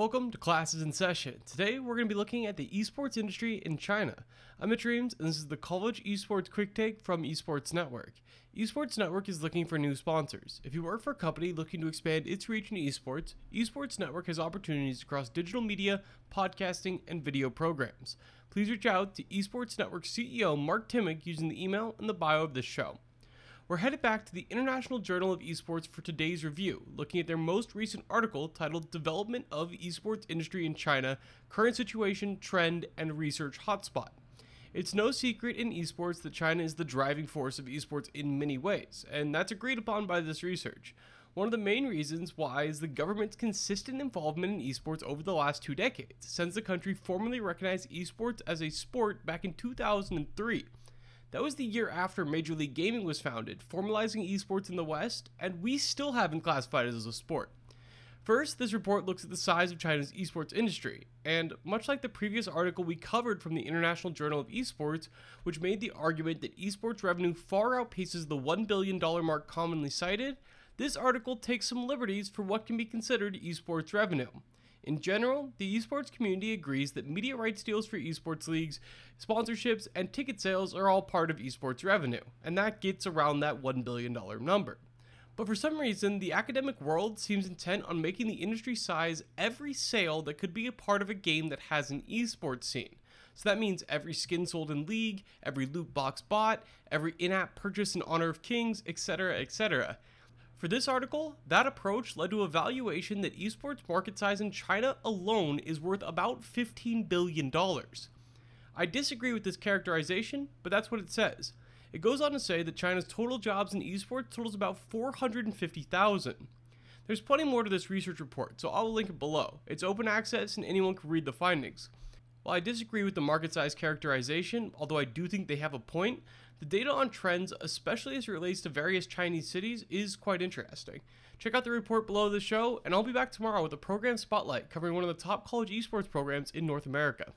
Welcome to Classes in Session. Today we're going to be looking at the esports industry in China. I'm Mitch Reames, and this is the College Esports Quick Take from Esports Network. Esports Network is looking for new sponsors. If you work for a company looking to expand its reach in esports, Esports Network has opportunities across digital media, podcasting, and video programs. Please reach out to Esports Network CEO Mark Timmick using the email in the bio of this show. We're headed back to the International Journal of Esports for today's review, looking at their most recent article titled Development of Esports Industry in China Current Situation, Trend, and Research Hotspot. It's no secret in esports that China is the driving force of esports in many ways, and that's agreed upon by this research. One of the main reasons why is the government's consistent involvement in esports over the last two decades, since the country formally recognized esports as a sport back in 2003. That was the year after Major League Gaming was founded, formalizing esports in the West, and we still haven't classified it as a sport. First, this report looks at the size of China's esports industry, and much like the previous article we covered from the International Journal of Esports, which made the argument that esports revenue far outpaces the $1 billion mark commonly cited, this article takes some liberties for what can be considered esports revenue. In general, the esports community agrees that media rights deals for esports leagues, sponsorships, and ticket sales are all part of esports revenue, and that gets around that $1 billion number. But for some reason, the academic world seems intent on making the industry size every sale that could be a part of a game that has an esports scene. So that means every skin sold in League, every loot box bought, every in app purchase in Honor of Kings, etc., etc. For this article, that approach led to a valuation that esports market size in China alone is worth about $15 billion. I disagree with this characterization, but that's what it says. It goes on to say that China's total jobs in esports totals about 450,000. There's plenty more to this research report, so I'll link it below. It's open access and anyone can read the findings. While I disagree with the market size characterization, although I do think they have a point, the data on trends, especially as it relates to various Chinese cities, is quite interesting. Check out the report below the show, and I'll be back tomorrow with a program spotlight covering one of the top college esports programs in North America.